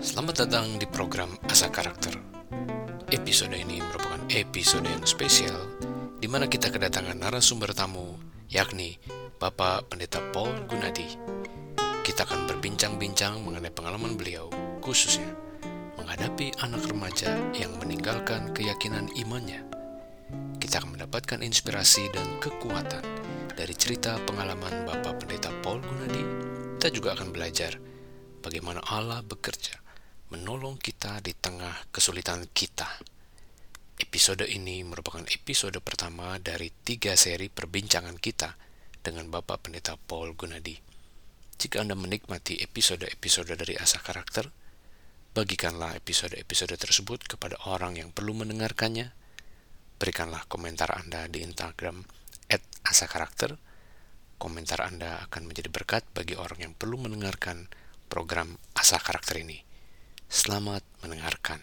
Selamat datang di program Asa Karakter. Episode ini merupakan episode yang spesial di mana kita kedatangan narasumber tamu yakni Bapak Pendeta Paul Gunadi. Kita akan berbincang-bincang mengenai pengalaman beliau khususnya menghadapi anak remaja yang meninggalkan keyakinan imannya. Kita akan mendapatkan inspirasi dan kekuatan dari cerita pengalaman Bapak Pendeta Paul Gunadi. Kita juga akan belajar bagaimana Allah bekerja menolong kita di tengah kesulitan kita. Episode ini merupakan episode pertama dari tiga seri perbincangan kita dengan Bapak Pendeta Paul Gunadi. Jika Anda menikmati episode-episode dari Asah Karakter, bagikanlah episode-episode tersebut kepada orang yang perlu mendengarkannya. Berikanlah komentar Anda di Instagram at Asa Karakter. Komentar Anda akan menjadi berkat bagi orang yang perlu mendengarkan program Asa Karakter ini. Selamat mendengarkan.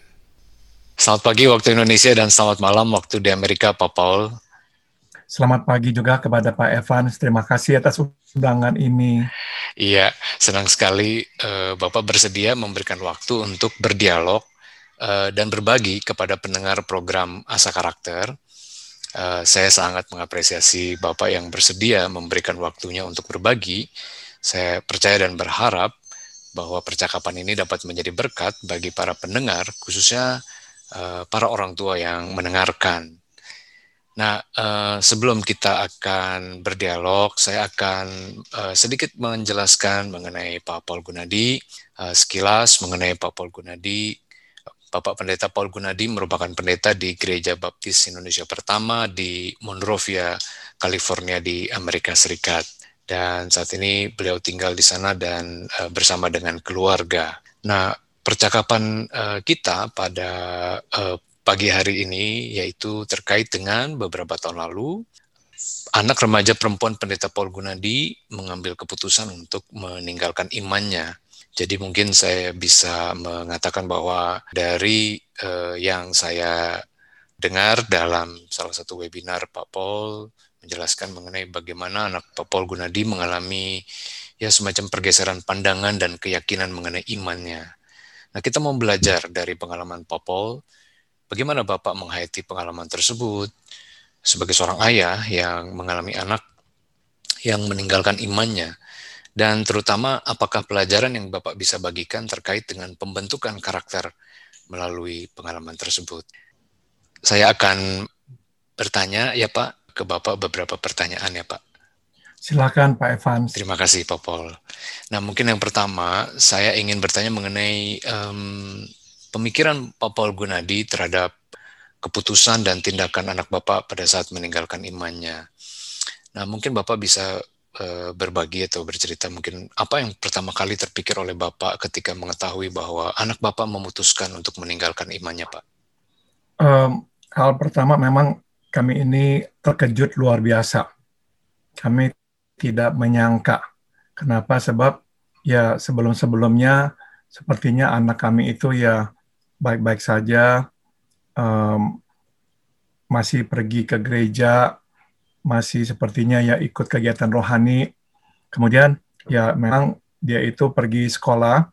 Selamat pagi waktu Indonesia dan selamat malam waktu di Amerika, Pak Paul. Selamat pagi juga kepada Pak Evans. Terima kasih atas undangan ini. Iya, senang sekali uh, Bapak bersedia memberikan waktu untuk berdialog uh, dan berbagi kepada pendengar program Asa Karakter. Uh, saya sangat mengapresiasi Bapak yang bersedia memberikan waktunya untuk berbagi. Saya percaya dan berharap bahwa percakapan ini dapat menjadi berkat bagi para pendengar, khususnya uh, para orang tua yang mendengarkan. Nah, uh, sebelum kita akan berdialog, saya akan uh, sedikit menjelaskan mengenai Pak Paul Gunadi, uh, sekilas mengenai Pak Paul Gunadi. Bapak Pendeta Paul Gunadi merupakan pendeta di Gereja Baptis Indonesia pertama di Monrovia, California di Amerika Serikat dan saat ini beliau tinggal di sana dan uh, bersama dengan keluarga. Nah, percakapan uh, kita pada uh, pagi hari ini yaitu terkait dengan beberapa tahun lalu anak remaja perempuan pendeta Paul Gunadi mengambil keputusan untuk meninggalkan imannya. Jadi mungkin saya bisa mengatakan bahwa dari uh, yang saya dengar dalam salah satu webinar Pak Paul menjelaskan mengenai bagaimana anak Paul Gunadi mengalami ya semacam pergeseran pandangan dan keyakinan mengenai imannya. Nah, kita mau belajar dari pengalaman Paul, bagaimana Bapak menghayati pengalaman tersebut sebagai seorang ayah yang mengalami anak yang meninggalkan imannya dan terutama apakah pelajaran yang Bapak bisa bagikan terkait dengan pembentukan karakter melalui pengalaman tersebut. Saya akan bertanya ya Pak, ke Bapak beberapa pertanyaan ya Pak. Silakan Pak Evans. Terima kasih Pak Paul. Nah mungkin yang pertama saya ingin bertanya mengenai um, pemikiran Pak Paul Gunadi terhadap keputusan dan tindakan anak Bapak pada saat meninggalkan imannya. Nah mungkin Bapak bisa uh, berbagi atau bercerita mungkin apa yang pertama kali terpikir oleh Bapak ketika mengetahui bahwa anak Bapak memutuskan untuk meninggalkan imannya Pak? Um, hal pertama memang kami ini terkejut luar biasa. Kami tidak menyangka. Kenapa? Sebab ya sebelum-sebelumnya sepertinya anak kami itu ya baik-baik saja, um, masih pergi ke gereja, masih sepertinya ya ikut kegiatan rohani. Kemudian ya memang dia itu pergi sekolah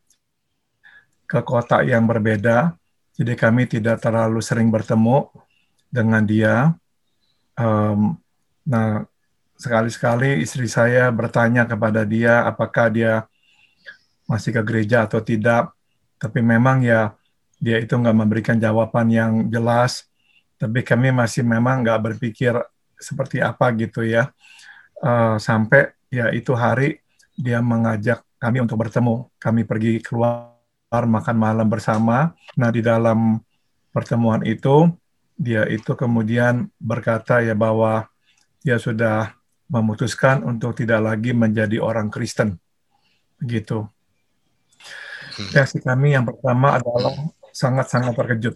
ke kota yang berbeda, jadi kami tidak terlalu sering bertemu dengan dia. Um, nah, sekali-sekali istri saya bertanya kepada dia apakah dia masih ke gereja atau tidak. Tapi memang ya dia itu nggak memberikan jawaban yang jelas. Tapi kami masih memang nggak berpikir seperti apa gitu ya. Uh, sampai ya itu hari dia mengajak kami untuk bertemu. Kami pergi keluar makan malam bersama. Nah di dalam pertemuan itu dia itu kemudian berkata ya bahwa dia sudah memutuskan untuk tidak lagi menjadi orang Kristen. Begitu. Hmm. Reaksi kami yang pertama adalah sangat-sangat terkejut.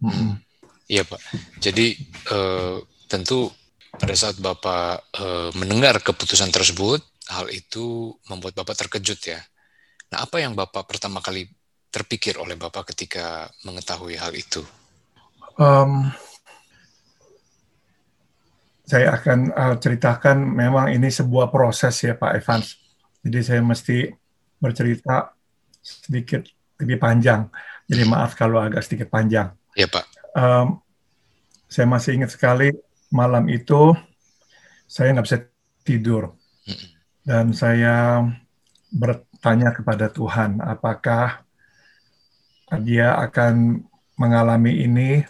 Hmm. Iya Pak. Jadi uh, tentu pada saat Bapak uh, mendengar keputusan tersebut, hal itu membuat Bapak terkejut ya. Nah apa yang Bapak pertama kali terpikir oleh Bapak ketika mengetahui hal itu? Um, saya akan uh, ceritakan memang ini sebuah proses ya Pak Evans. Jadi saya mesti bercerita sedikit lebih panjang. Jadi maaf kalau agak sedikit panjang. Ya Pak. Um, saya masih ingat sekali malam itu saya nggak bisa tidur dan saya bertanya kepada Tuhan apakah dia akan mengalami ini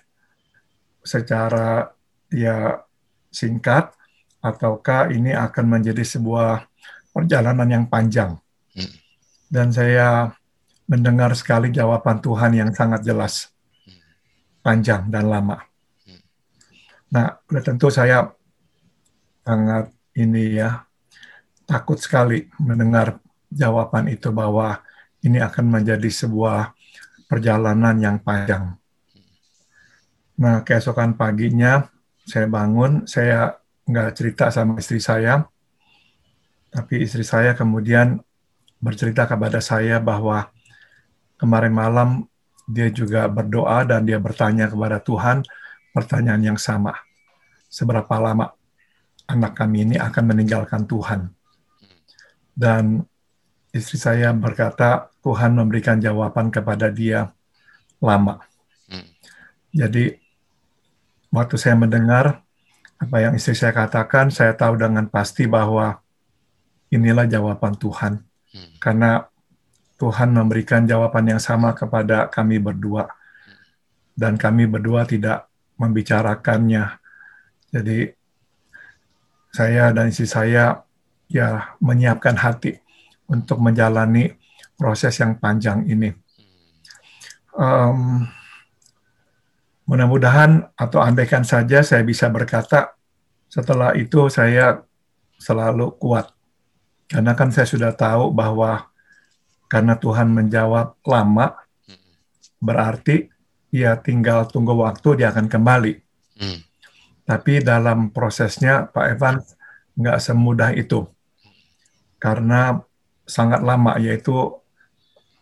secara ya singkat ataukah ini akan menjadi sebuah perjalanan yang panjang. Hmm. Dan saya mendengar sekali jawaban Tuhan yang sangat jelas, hmm. panjang dan lama. Hmm. Nah, udah tentu saya sangat ini ya takut sekali mendengar jawaban itu bahwa ini akan menjadi sebuah perjalanan yang panjang. Nah, keesokan paginya saya bangun, saya nggak cerita sama istri saya, tapi istri saya kemudian bercerita kepada saya bahwa kemarin malam dia juga berdoa dan dia bertanya kepada Tuhan pertanyaan yang sama. Seberapa lama anak kami ini akan meninggalkan Tuhan? Dan istri saya berkata, Tuhan memberikan jawaban kepada dia lama. Hmm. Jadi, waktu saya mendengar apa yang istri saya katakan, saya tahu dengan pasti bahwa inilah jawaban Tuhan. Hmm. Karena Tuhan memberikan jawaban yang sama kepada kami berdua. Dan kami berdua tidak membicarakannya. Jadi saya dan istri saya ya menyiapkan hati untuk menjalani proses yang panjang ini. Um, Mudah-mudahan atau andaikan saja saya bisa berkata setelah itu saya selalu kuat. Karena kan saya sudah tahu bahwa karena Tuhan menjawab lama, berarti ya tinggal tunggu waktu dia akan kembali. Hmm. Tapi dalam prosesnya Pak Evan nggak semudah itu. Karena sangat lama, yaitu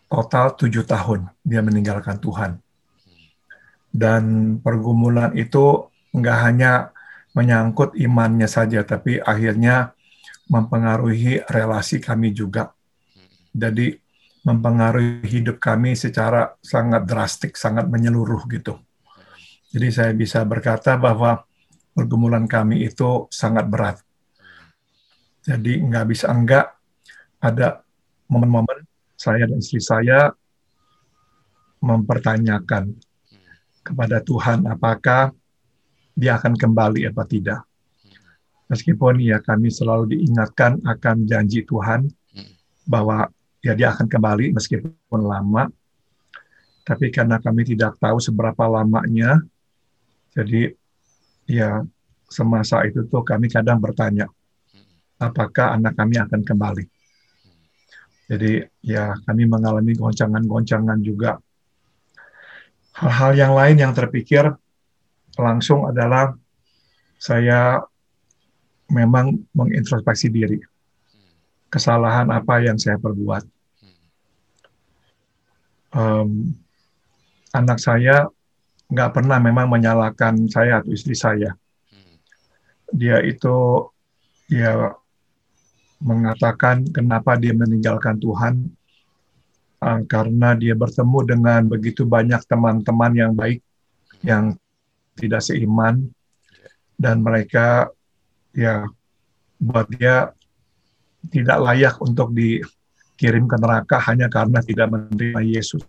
total tujuh tahun dia meninggalkan Tuhan dan pergumulan itu nggak hanya menyangkut imannya saja, tapi akhirnya mempengaruhi relasi kami juga. Jadi mempengaruhi hidup kami secara sangat drastik, sangat menyeluruh gitu. Jadi saya bisa berkata bahwa pergumulan kami itu sangat berat. Jadi nggak bisa enggak ada momen-momen saya dan istri saya mempertanyakan kepada Tuhan apakah dia akan kembali apa tidak. Meskipun ya kami selalu diingatkan akan janji Tuhan bahwa ya dia akan kembali meskipun lama, tapi karena kami tidak tahu seberapa lamanya, jadi ya semasa itu tuh kami kadang bertanya, apakah anak kami akan kembali. Jadi ya kami mengalami goncangan-goncangan juga hal-hal yang lain yang terpikir langsung adalah saya memang mengintrospeksi diri. Kesalahan apa yang saya perbuat. Um, anak saya nggak pernah memang menyalahkan saya atau istri saya. Dia itu ya mengatakan kenapa dia meninggalkan Tuhan uh, karena dia bertemu dengan begitu banyak teman-teman yang baik yang tidak seiman dan mereka ya buat dia tidak layak untuk dikirim ke neraka hanya karena tidak menerima Yesus.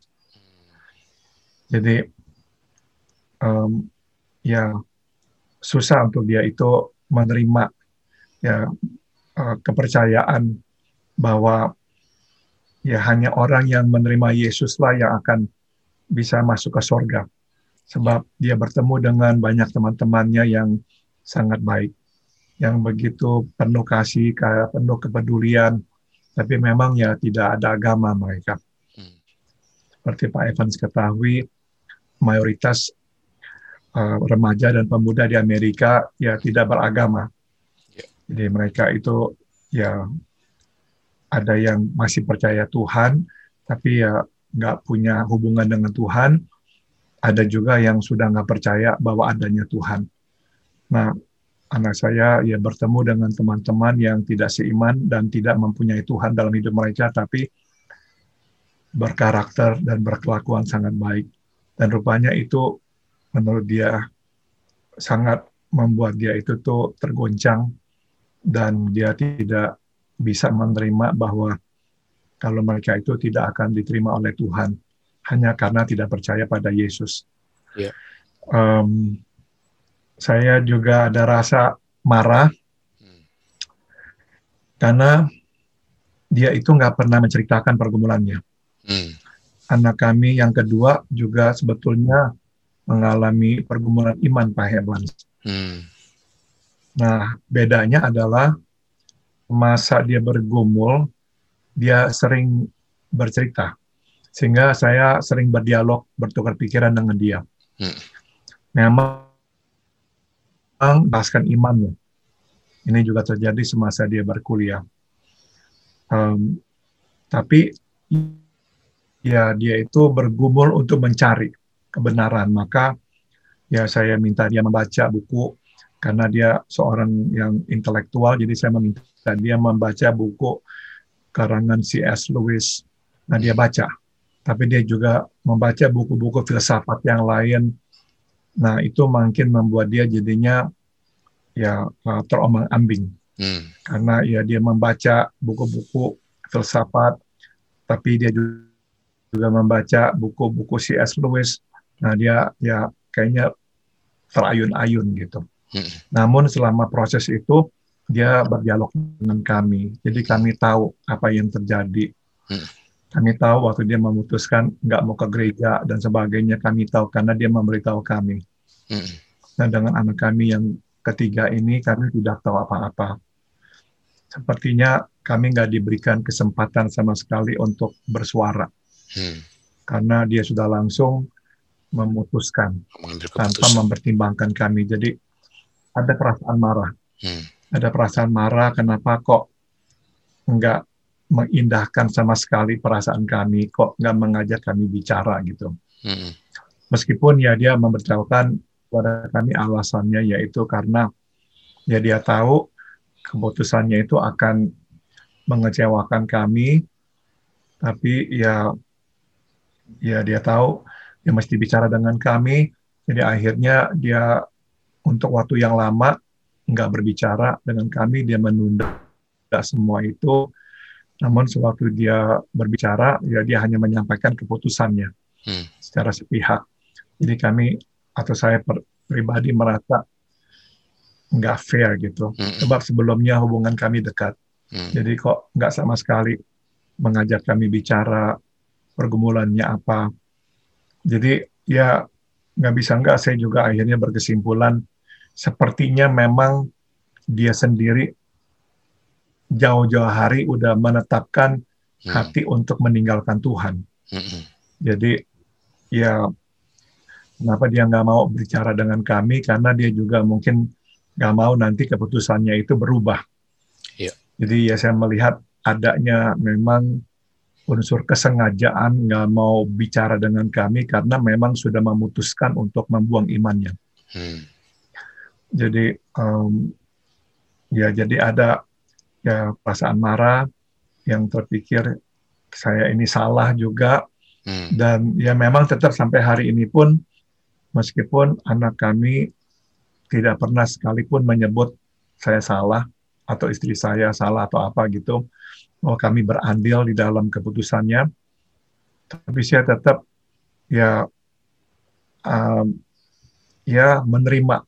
Jadi um, ya susah untuk dia itu menerima ya uh, kepercayaan bahwa ya hanya orang yang menerima Yesuslah yang akan bisa masuk ke sorga. Sebab dia bertemu dengan banyak teman-temannya yang sangat baik, yang begitu penuh kasih, penuh kepedulian, tapi memang ya tidak ada agama mereka. Hmm. Seperti Pak Evans ketahui, mayoritas uh, remaja dan pemuda di Amerika ya tidak beragama. Ya. Jadi mereka itu ya ada yang masih percaya Tuhan, tapi ya nggak punya hubungan dengan Tuhan. Ada juga yang sudah nggak percaya bahwa adanya Tuhan. Nah, anak saya ya bertemu dengan teman-teman yang tidak seiman dan tidak mempunyai Tuhan dalam hidup mereka, tapi berkarakter dan berkelakuan sangat baik. Dan rupanya itu menurut dia sangat membuat dia itu tuh tergoncang dan dia tidak bisa menerima bahwa kalau mereka itu tidak akan diterima oleh Tuhan hanya karena tidak percaya pada Yesus. Yeah. Um, saya juga ada rasa marah hmm. karena dia itu nggak pernah menceritakan pergumulannya. Hmm. Anak kami yang kedua juga sebetulnya mengalami pergumulan iman Pak Herman. Hmm. Nah, bedanya adalah masa dia bergumul, dia sering bercerita. Sehingga saya sering berdialog, bertukar pikiran dengan dia. Hmm. Memang bahaskan imannya. Ini juga terjadi semasa dia berkuliah. Um, tapi ya dia itu bergumul untuk mencari kebenaran. Maka ya saya minta dia membaca buku karena dia seorang yang intelektual, jadi saya meminta dia membaca buku karangan C.S. Lewis. Nah dia baca, tapi dia juga membaca buku-buku filsafat yang lain. Nah itu mungkin membuat dia jadinya ya uh, terombang-ambing hmm. karena ya dia membaca buku-buku filsafat, tapi dia juga membaca buku-buku C.S. Lewis Nah dia ya kayaknya terayun-ayun gitu. Hmm. Namun selama proses itu dia berdialog dengan kami. Jadi kami tahu apa yang terjadi. Hmm. Kami tahu waktu dia memutuskan nggak mau ke gereja dan sebagainya. Kami tahu karena dia memberitahu kami. Hmm. Dan dengan anak kami yang ketiga ini kami tidak tahu apa-apa. Sepertinya kami nggak diberikan kesempatan sama sekali untuk bersuara. Hmm. Karena dia sudah langsung memutuskan tanpa mempertimbangkan kami. Jadi ada perasaan marah. Hmm. Ada perasaan marah kenapa kok nggak mengindahkan sama sekali perasaan kami, kok nggak mengajak kami bicara gitu. Hmm. Meskipun ya dia memberitahukan kepada kami alasannya yaitu karena ya dia tahu keputusannya itu akan mengecewakan kami, tapi ya ya dia tahu dia mesti bicara dengan kami. Jadi akhirnya dia untuk waktu yang lama nggak berbicara dengan kami, dia menunda semua itu. Namun sewaktu dia berbicara, ya dia hanya menyampaikan keputusannya hmm. secara sepihak. Jadi kami atau saya per, pribadi merasa nggak fair gitu. Hmm. Sebab sebelumnya hubungan kami dekat. Hmm. Jadi kok nggak sama sekali mengajak kami bicara pergumulannya apa, jadi ya nggak bisa nggak saya juga akhirnya berkesimpulan sepertinya memang dia sendiri jauh-jauh hari udah menetapkan hmm. hati untuk meninggalkan Tuhan. Hmm. Jadi ya kenapa dia nggak mau bicara dengan kami karena dia juga mungkin nggak mau nanti keputusannya itu berubah. Yeah. Jadi ya saya melihat adanya memang unsur kesengajaan nggak mau bicara dengan kami karena memang sudah memutuskan untuk membuang imannya. Hmm. Jadi um, ya jadi ada ya perasaan marah yang terpikir saya ini salah juga hmm. dan ya memang tetap sampai hari ini pun meskipun anak kami tidak pernah sekalipun menyebut saya salah atau istri saya salah atau apa gitu bahwa kami berandil di dalam keputusannya, tapi saya tetap ya um, ya menerima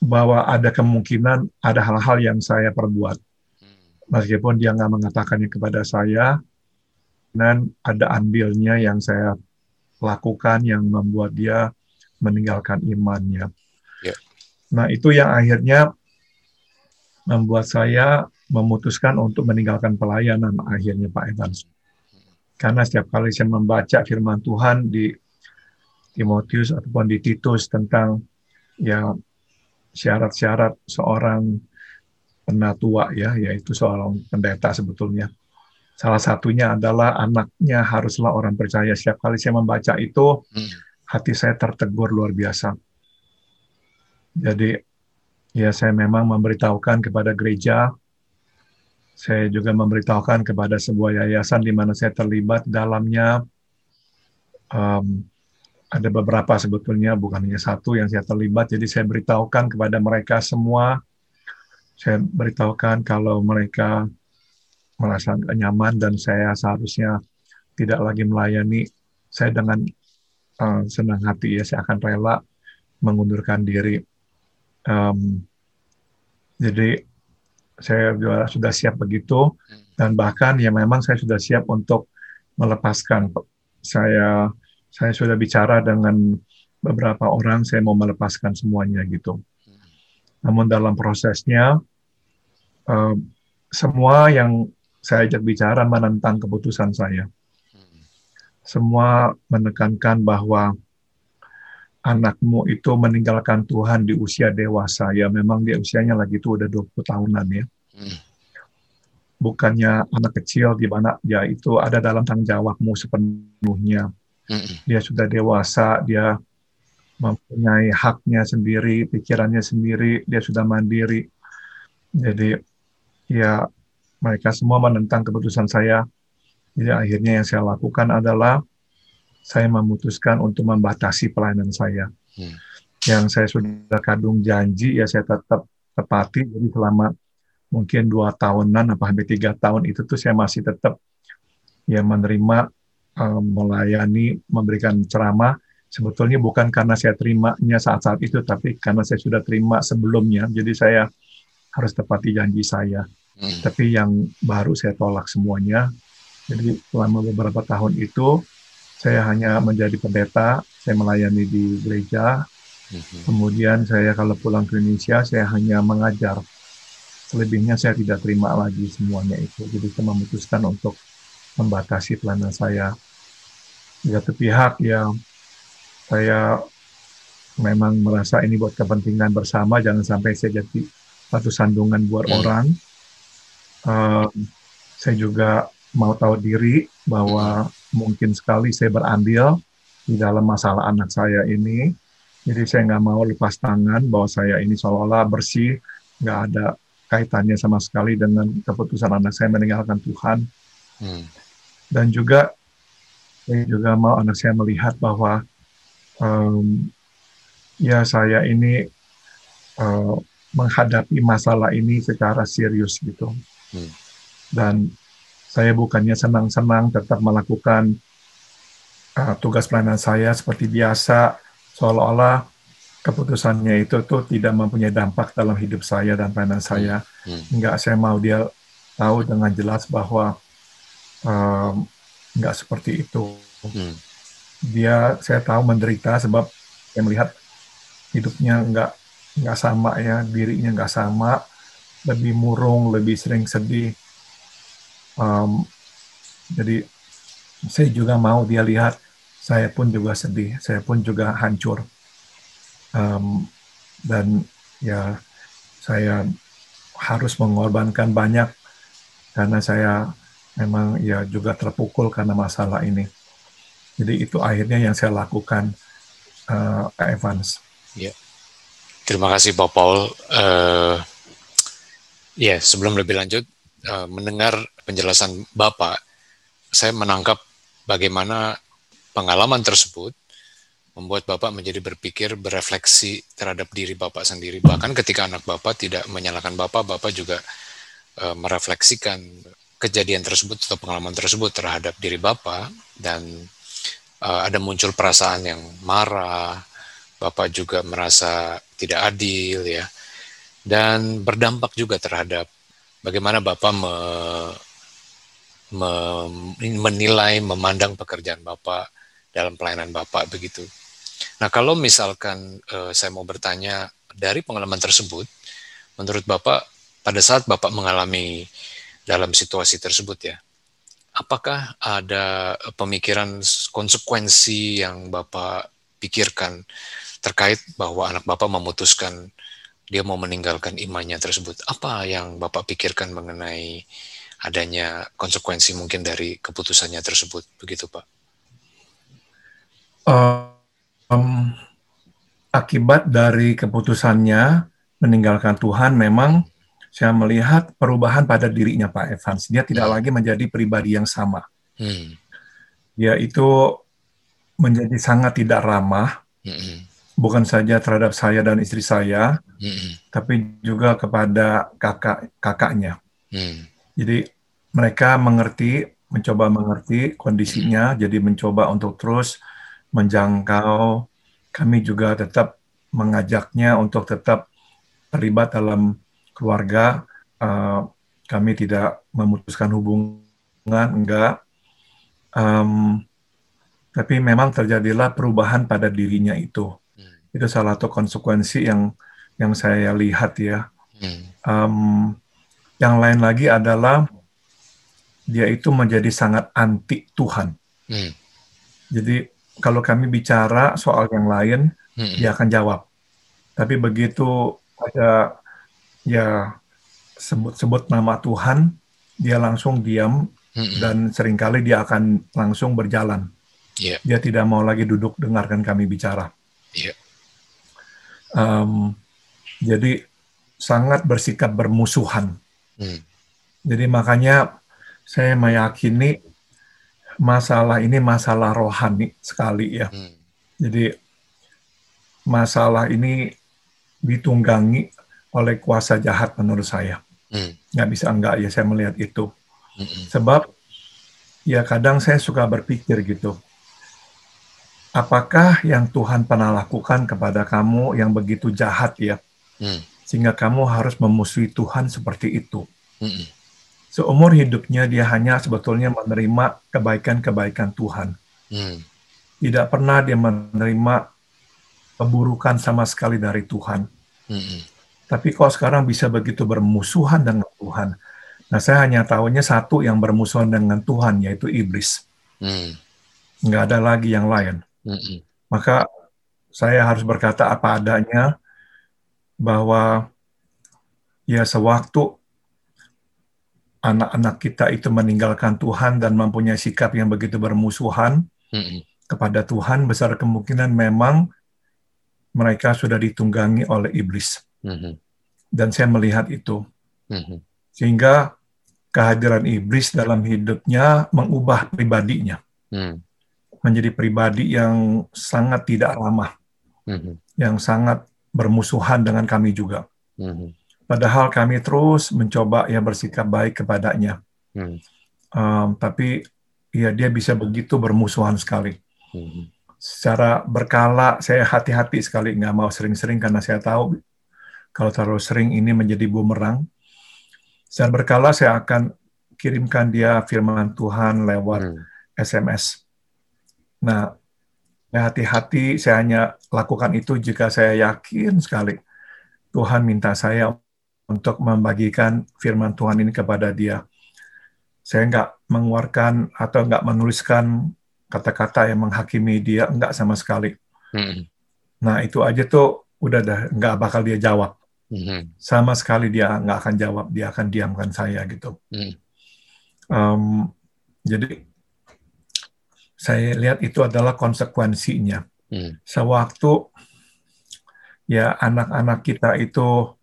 bahwa ada kemungkinan ada hal-hal yang saya perbuat, meskipun dia nggak mengatakannya kepada saya, dan ada andilnya yang saya lakukan yang membuat dia meninggalkan imannya. Yeah. Nah itu yang akhirnya membuat saya memutuskan untuk meninggalkan pelayanan akhirnya Pak Evans. Karena setiap kali saya membaca firman Tuhan di Timotius ataupun di Titus tentang ya syarat-syarat seorang penatua ya, yaitu seorang pendeta sebetulnya. Salah satunya adalah anaknya haruslah orang percaya. Setiap kali saya membaca itu, hmm. hati saya tertegur luar biasa. Jadi ya saya memang memberitahukan kepada gereja saya juga memberitahukan kepada sebuah yayasan di mana saya terlibat dalamnya. Um, ada beberapa sebetulnya, bukan hanya satu yang saya terlibat. Jadi saya beritahukan kepada mereka semua. Saya beritahukan kalau mereka merasa nyaman dan saya seharusnya tidak lagi melayani. Saya dengan uh, senang hati ya, saya akan rela mengundurkan diri. Um, jadi saya sudah siap begitu. Dan bahkan ya memang saya sudah siap untuk melepaskan. Saya saya sudah bicara dengan beberapa orang saya mau melepaskan semuanya gitu. Namun dalam prosesnya uh, semua yang saya ajak bicara menentang keputusan saya. Semua menekankan bahwa anakmu itu meninggalkan Tuhan di usia dewasa. Ya memang dia usianya lagi itu udah 20 tahunan ya. Hmm. bukannya anak kecil di mana ya itu ada dalam tanggung jawabmu sepenuhnya. Hmm. dia sudah dewasa dia mempunyai haknya sendiri pikirannya sendiri dia sudah mandiri. Jadi ya mereka semua menentang keputusan saya. Jadi akhirnya yang saya lakukan adalah saya memutuskan untuk membatasi pelayanan saya. Hmm. Yang saya sudah kadung janji ya saya tetap tepati. Jadi selama mungkin dua tahunan apa hampir tiga tahun itu tuh saya masih tetap ya menerima um, melayani memberikan ceramah sebetulnya bukan karena saya terimanya saat-saat itu tapi karena saya sudah terima sebelumnya jadi saya harus tepati janji saya hmm. tapi yang baru saya tolak semuanya jadi selama beberapa tahun itu saya hanya menjadi pendeta, saya melayani di gereja. Mm-hmm. Kemudian saya kalau pulang ke Indonesia, saya hanya mengajar. Selebihnya saya tidak terima lagi semuanya itu. Jadi saya memutuskan untuk membatasi pelayanan saya. Di satu pihak ya saya memang merasa ini buat kepentingan bersama, jangan sampai saya jadi satu sandungan buat mm. orang. Uh, saya juga mau tahu diri bahwa mungkin sekali saya berandil di dalam masalah anak saya ini. Jadi saya nggak mau lepas tangan bahwa saya ini seolah-olah bersih, nggak ada kaitannya sama sekali dengan keputusan anak saya meninggalkan Tuhan. Hmm. Dan juga saya juga mau anak saya melihat bahwa um, ya saya ini uh, menghadapi masalah ini secara serius gitu. Hmm. Dan saya bukannya senang-senang tetap melakukan uh, tugas pelayanan saya seperti biasa, seolah-olah keputusannya itu tuh tidak mempunyai dampak dalam hidup saya dan pelayanan saya. Hmm. Enggak, saya mau dia tahu dengan jelas bahwa um, enggak seperti itu. Hmm. Dia, saya tahu menderita sebab saya melihat hidupnya enggak enggak sama ya, dirinya enggak sama, lebih murung, lebih sering sedih Um, jadi saya juga mau dia lihat saya pun juga sedih, saya pun juga hancur. Um, dan ya saya harus mengorbankan banyak karena saya memang ya juga terpukul karena masalah ini. Jadi itu akhirnya yang saya lakukan, uh, Evans. Ya. Terima kasih Pak Paul. Uh, ya sebelum lebih lanjut, uh, mendengar penjelasan Bapak, saya menangkap bagaimana pengalaman tersebut membuat Bapak menjadi berpikir, berefleksi terhadap diri Bapak sendiri. Bahkan ketika anak Bapak tidak menyalahkan Bapak, Bapak juga e, merefleksikan kejadian tersebut atau pengalaman tersebut terhadap diri Bapak dan e, ada muncul perasaan yang marah, Bapak juga merasa tidak adil ya. Dan berdampak juga terhadap bagaimana Bapak me, menilai, memandang pekerjaan Bapak dalam pelayanan Bapak begitu. Nah, kalau misalkan uh, saya mau bertanya dari pengalaman tersebut, menurut Bapak pada saat Bapak mengalami dalam situasi tersebut ya, apakah ada pemikiran konsekuensi yang Bapak pikirkan terkait bahwa anak Bapak memutuskan dia mau meninggalkan imannya tersebut? Apa yang Bapak pikirkan mengenai adanya konsekuensi mungkin dari keputusannya tersebut, begitu Pak? Um, akibat dari keputusannya meninggalkan Tuhan memang saya melihat perubahan pada dirinya Pak Evans. Dia tidak hmm. lagi menjadi pribadi yang sama. Hmm. Dia itu menjadi sangat tidak ramah, hmm. bukan saja terhadap saya dan istri saya, hmm. tapi juga kepada kakak kakaknya. Hmm. Jadi mereka mengerti, mencoba mengerti kondisinya, jadi mencoba untuk terus menjangkau. Kami juga tetap mengajaknya untuk tetap terlibat dalam keluarga uh, kami tidak memutuskan hubungan enggak um, tapi memang terjadilah perubahan pada dirinya itu hmm. itu salah satu konsekuensi yang yang saya lihat ya hmm. um, yang lain lagi adalah dia itu menjadi sangat anti Tuhan hmm. jadi kalau kami bicara soal yang lain hmm. dia akan jawab tapi begitu ada ya sebut-sebut nama Tuhan, dia langsung diam mm-hmm. dan sering kali dia akan langsung berjalan. Yeah. Dia tidak mau lagi duduk dengarkan kami bicara. Yeah. Um, jadi sangat bersikap bermusuhan. Jadi makanya saya meyakini masalah ini masalah rohani sekali ya. Mm. Jadi masalah ini ditunggangi oleh kuasa jahat menurut saya. Hmm. Nggak bisa enggak ya saya melihat itu. Hmm. Sebab ya kadang saya suka berpikir gitu. Apakah yang Tuhan pernah lakukan kepada kamu yang begitu jahat ya? Hmm. Sehingga kamu harus memusuhi Tuhan seperti itu. Hmm. Seumur hidupnya dia hanya sebetulnya menerima kebaikan-kebaikan Tuhan. Hmm. Tidak pernah dia menerima keburukan sama sekali dari Tuhan. Hmm tapi kok sekarang bisa begitu bermusuhan dengan Tuhan. Nah, saya hanya tahunya satu yang bermusuhan dengan Tuhan, yaitu iblis. Hmm. Nggak ada lagi yang lain. Hmm. Maka saya harus berkata apa adanya, bahwa ya sewaktu anak-anak kita itu meninggalkan Tuhan dan mempunyai sikap yang begitu bermusuhan hmm. kepada Tuhan, besar kemungkinan memang mereka sudah ditunggangi oleh iblis. Mm-hmm. Dan saya melihat itu. Mm-hmm. Sehingga kehadiran iblis dalam hidupnya mengubah pribadinya. Mm. Menjadi pribadi yang sangat tidak ramah. Mm-hmm. Yang sangat bermusuhan dengan kami juga. Mm-hmm. Padahal kami terus mencoba ya bersikap baik kepadanya. Mm. Um, tapi ya dia bisa begitu bermusuhan sekali. Mm-hmm. Secara berkala saya hati-hati sekali nggak mau sering-sering karena saya tahu kalau terlalu sering ini menjadi bumerang. Secara berkala saya akan kirimkan dia firman Tuhan lewat. SMS. Nah, hati-hati saya hanya lakukan itu jika saya yakin sekali Tuhan minta saya untuk membagikan firman Tuhan ini kepada dia. Saya nggak mengeluarkan atau nggak menuliskan kata-kata yang menghakimi dia, nggak sama sekali. Hmm. Nah, itu aja tuh udah dah nggak bakal dia jawab. Mm-hmm. Sama sekali dia nggak akan jawab, dia akan diamkan saya gitu. Mm. Um, jadi saya lihat itu adalah konsekuensinya. Mm. Sewaktu ya anak-anak kita itu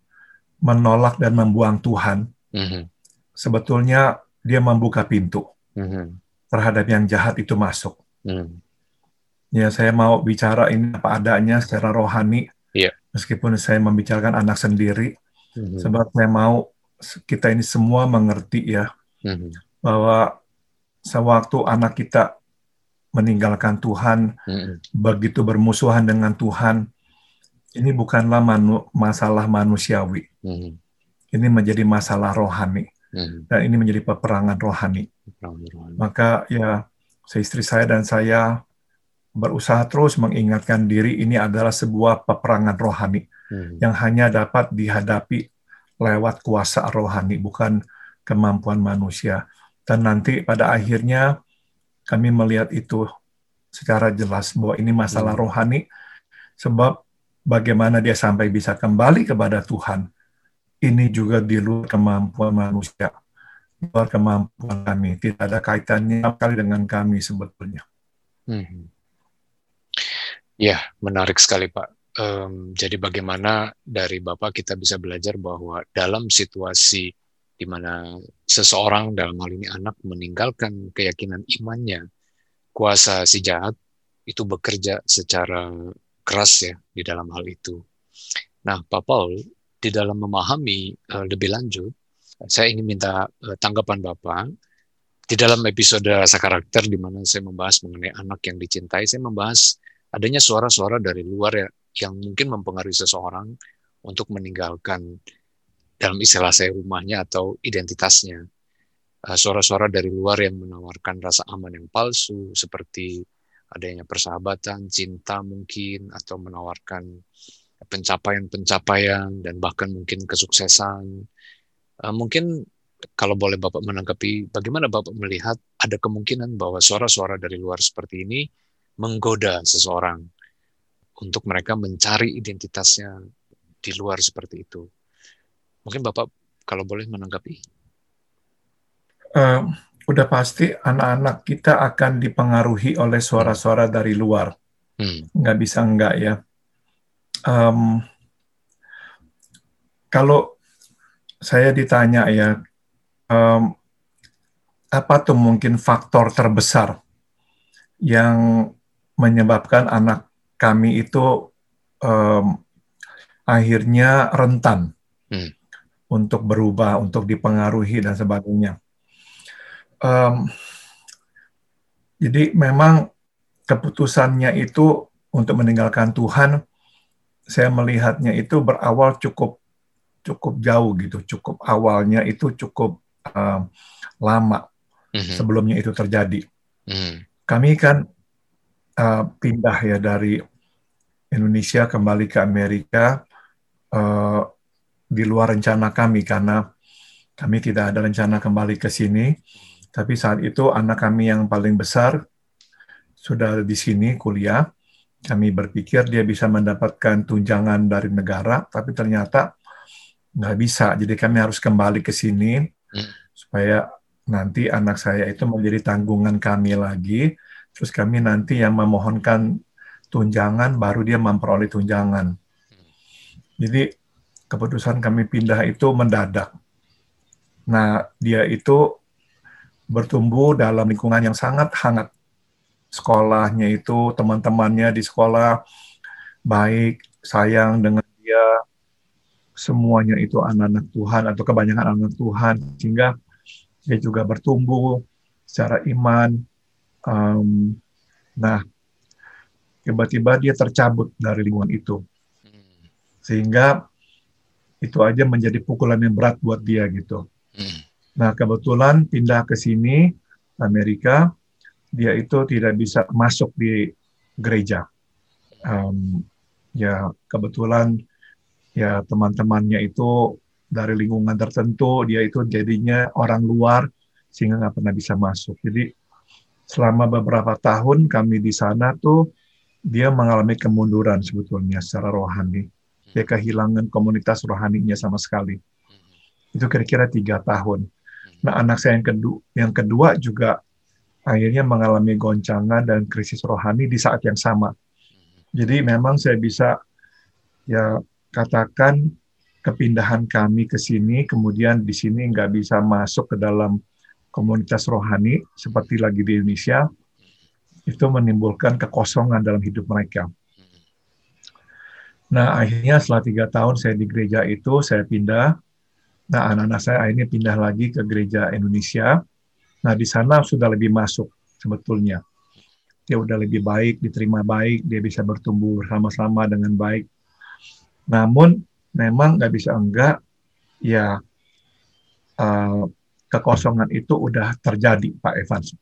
menolak dan membuang Tuhan, mm-hmm. sebetulnya dia membuka pintu mm-hmm. terhadap yang jahat itu masuk. Mm. Ya saya mau bicara ini apa adanya secara rohani Yeah. Meskipun saya membicarakan anak sendiri, mm-hmm. sebab saya mau kita ini semua mengerti ya mm-hmm. bahwa sewaktu anak kita meninggalkan Tuhan, mm-hmm. begitu bermusuhan dengan Tuhan, ini bukanlah manu, masalah manusiawi. Mm-hmm. Ini menjadi masalah rohani. Mm-hmm. Dan ini menjadi peperangan rohani. rohani. Maka ya, istri saya dan saya berusaha terus mengingatkan diri ini adalah sebuah peperangan rohani hmm. yang hanya dapat dihadapi lewat kuasa rohani, bukan kemampuan manusia. Dan nanti pada akhirnya kami melihat itu secara jelas bahwa ini masalah hmm. rohani, sebab bagaimana dia sampai bisa kembali kepada Tuhan, ini juga di luar kemampuan manusia, di luar kemampuan kami. Tidak ada kaitannya sekali dengan kami sebetulnya. Hmm. Ya, menarik sekali Pak. Um, jadi bagaimana dari Bapak kita bisa belajar bahwa dalam situasi di mana seseorang dalam hal ini anak meninggalkan keyakinan imannya, kuasa si jahat itu bekerja secara keras ya di dalam hal itu. Nah, Pak Paul di dalam memahami uh, lebih lanjut, saya ingin minta uh, tanggapan Bapak di dalam episode rasa karakter di mana saya membahas mengenai anak yang dicintai, saya membahas adanya suara-suara dari luar ya, yang mungkin mempengaruhi seseorang untuk meninggalkan dalam istilah saya rumahnya atau identitasnya. Eh, suara-suara dari luar yang menawarkan rasa aman yang palsu seperti adanya persahabatan, cinta mungkin atau menawarkan pencapaian-pencapaian dan bahkan mungkin kesuksesan. Uh, mungkin kalau boleh Bapak menanggapi, bagaimana Bapak melihat ada kemungkinan bahwa suara-suara dari luar seperti ini menggoda seseorang untuk mereka mencari identitasnya di luar seperti itu. Mungkin Bapak kalau boleh menanggapi. Uh, udah pasti anak-anak kita akan dipengaruhi oleh suara-suara dari luar. Hmm. Nggak bisa enggak ya. Um, kalau saya ditanya ya, um, apa tuh mungkin faktor terbesar yang menyebabkan anak kami itu um, akhirnya rentan hmm. Untuk berubah, untuk dipengaruhi dan sebagainya. Um, jadi memang keputusannya itu untuk meninggalkan Tuhan, saya melihatnya itu berawal cukup cukup jauh gitu, cukup awalnya itu cukup uh, lama mm-hmm. sebelumnya itu terjadi. Mm. Kami kan uh, pindah ya dari Indonesia kembali ke Amerika uh, di luar rencana kami karena kami tidak ada rencana kembali ke sini. Tapi saat itu anak kami yang paling besar sudah di sini kuliah. Kami berpikir dia bisa mendapatkan tunjangan dari negara, tapi ternyata nggak bisa. Jadi kami harus kembali ke sini supaya nanti anak saya itu menjadi tanggungan kami lagi. Terus kami nanti yang memohonkan tunjangan, baru dia memperoleh tunjangan. Jadi keputusan kami pindah itu mendadak. Nah, dia itu bertumbuh dalam lingkungan yang sangat hangat. Sekolahnya itu, teman-temannya di sekolah baik, sayang dengan dia, semuanya itu anak-anak Tuhan atau kebanyakan anak Tuhan sehingga dia juga bertumbuh secara iman. Um, nah, tiba-tiba dia tercabut dari lingkungan itu, sehingga itu aja menjadi pukulan yang berat buat dia gitu. Nah, kebetulan pindah ke sini Amerika, dia itu tidak bisa masuk di gereja. Um, ya kebetulan ya teman-temannya itu dari lingkungan tertentu dia itu jadinya orang luar sehingga nggak pernah bisa masuk. Jadi selama beberapa tahun kami di sana tuh dia mengalami kemunduran sebetulnya secara rohani. Dia kehilangan komunitas rohaninya sama sekali. Itu kira-kira tiga tahun. Nah anak saya yang kedua, yang kedua juga akhirnya mengalami goncangan dan krisis rohani di saat yang sama. Jadi memang saya bisa ya katakan kepindahan kami ke sini, kemudian di sini nggak bisa masuk ke dalam komunitas rohani seperti lagi di Indonesia, itu menimbulkan kekosongan dalam hidup mereka. Nah, akhirnya setelah tiga tahun saya di gereja itu, saya pindah. Nah, anak-anak saya akhirnya pindah lagi ke gereja Indonesia. Nah, di sana sudah lebih masuk sebetulnya. Dia udah lebih baik, diterima baik, dia bisa bertumbuh bersama-sama dengan baik namun memang nggak bisa enggak ya uh, kekosongan itu udah terjadi Pak Evans.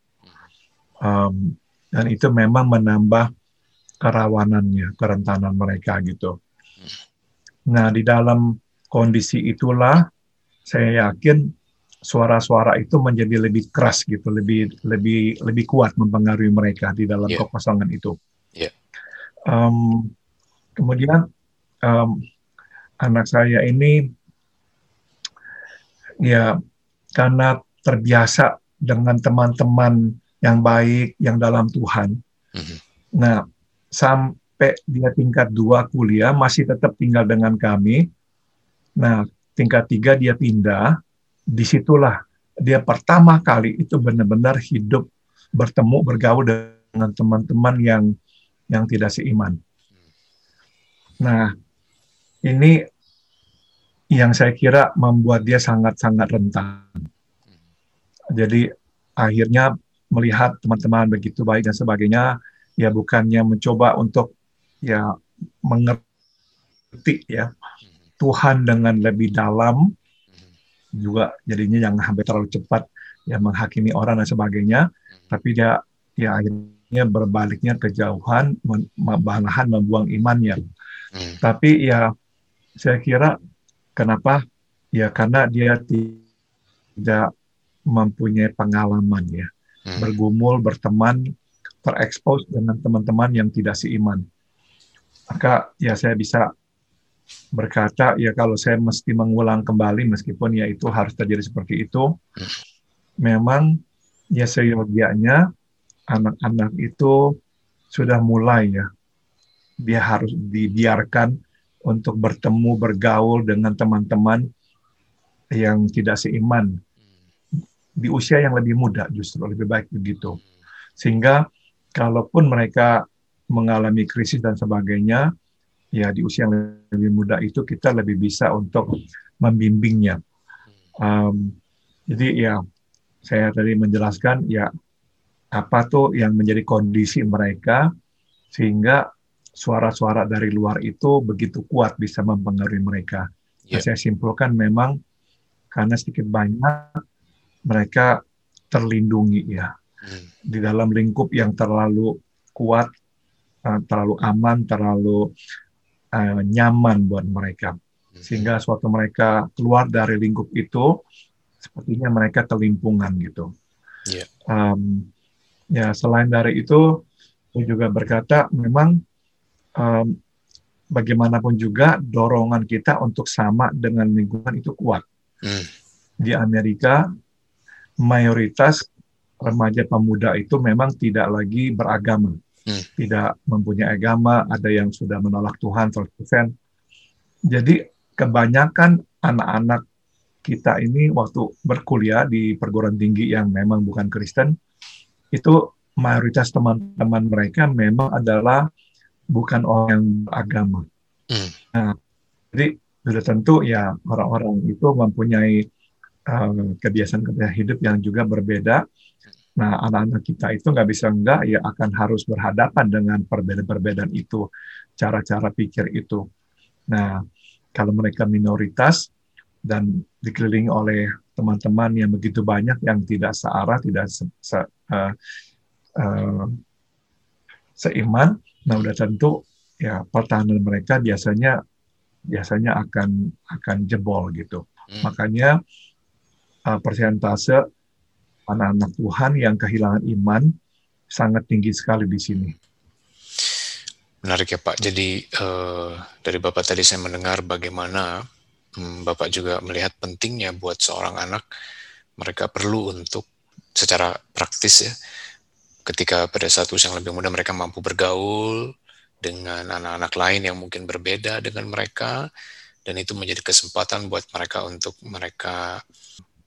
Um, dan itu memang menambah kerawanannya, kerentanan mereka gitu. Nah, di dalam kondisi itulah saya yakin suara-suara itu menjadi lebih keras gitu, lebih lebih lebih kuat mempengaruhi mereka di dalam yeah. kekosongan itu. Yeah. Um, kemudian um, anak saya ini ya karena terbiasa dengan teman-teman yang baik yang dalam Tuhan. Mm-hmm. Nah sampai dia tingkat dua kuliah masih tetap tinggal dengan kami. Nah, tingkat tiga dia pindah. Di situlah dia pertama kali itu benar-benar hidup bertemu bergaul dengan teman-teman yang yang tidak seiman. Nah, ini yang saya kira membuat dia sangat-sangat rentan. Jadi akhirnya melihat teman-teman begitu baik dan sebagainya, ya bukannya mencoba untuk ya mengerti ya Tuhan dengan lebih dalam juga jadinya yang hampir terlalu cepat ya menghakimi orang dan sebagainya tapi dia ya akhirnya berbaliknya kejauhan malahan membuang imannya hmm. tapi ya saya kira kenapa ya karena dia tidak mempunyai pengalaman ya hmm. bergumul berteman terekspos dengan teman-teman yang tidak seiman. Maka ya saya bisa berkata ya kalau saya mesti mengulang kembali meskipun ya itu harus terjadi seperti itu, memang ya seyogianya anak-anak itu sudah mulai ya dia harus dibiarkan untuk bertemu bergaul dengan teman-teman yang tidak seiman di usia yang lebih muda justru lebih baik begitu sehingga kalaupun mereka mengalami krisis dan sebagainya, ya di usia yang lebih muda itu kita lebih bisa untuk membimbingnya. Um, jadi ya saya tadi menjelaskan ya apa tuh yang menjadi kondisi mereka sehingga suara-suara dari luar itu begitu kuat bisa mempengaruhi mereka. Yeah. Nah, saya simpulkan memang karena sedikit banyak mereka terlindungi ya. Di dalam lingkup yang terlalu kuat, uh, terlalu aman, terlalu uh, nyaman buat mereka. Hmm. Sehingga suatu mereka keluar dari lingkup itu, sepertinya mereka kelimpungan gitu. Yeah. Um, ya selain dari itu, saya juga berkata memang um, bagaimanapun juga dorongan kita untuk sama dengan lingkungan itu kuat. Mm. Di Amerika mayoritas remaja pemuda itu memang tidak lagi beragama, hmm. tidak mempunyai agama, ada yang sudah menolak Tuhan 100%. Jadi kebanyakan anak-anak kita ini waktu berkuliah di perguruan tinggi yang memang bukan Kristen, itu mayoritas teman-teman mereka memang adalah bukan orang yang beragama. Hmm. Nah, jadi sudah tentu ya orang-orang itu mempunyai uh, kebiasaan-kebiasaan hidup yang juga berbeda Nah, anak-anak kita itu nggak bisa enggak ya akan harus berhadapan dengan perbedaan-perbedaan itu, cara-cara pikir itu. Nah, kalau mereka minoritas dan dikelilingi oleh teman-teman yang begitu banyak yang tidak searah, tidak se, se, uh, uh, seiman, nah udah tentu ya pertahanan mereka biasanya biasanya akan akan jebol gitu. Hmm. Makanya uh, persentase anak-anak Tuhan yang kehilangan iman sangat tinggi sekali di sini. Menarik ya Pak. Jadi uh, dari Bapak tadi saya mendengar bagaimana um, Bapak juga melihat pentingnya buat seorang anak mereka perlu untuk secara praktis ya ketika pada saat usia yang lebih muda mereka mampu bergaul dengan anak-anak lain yang mungkin berbeda dengan mereka dan itu menjadi kesempatan buat mereka untuk mereka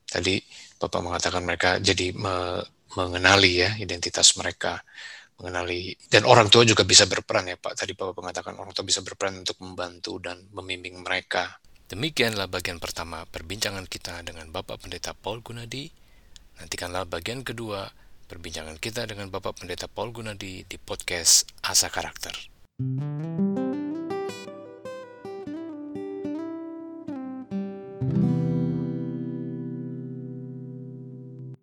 tadi Bapak mengatakan mereka jadi me mengenali ya identitas mereka, mengenali dan orang tua juga bisa berperan ya Pak. Tadi Bapak mengatakan orang tua bisa berperan untuk membantu dan membimbing mereka. Demikianlah bagian pertama perbincangan kita dengan Bapak Pendeta Paul Gunadi. Nantikanlah bagian kedua perbincangan kita dengan Bapak Pendeta Paul Gunadi di podcast Asa Karakter.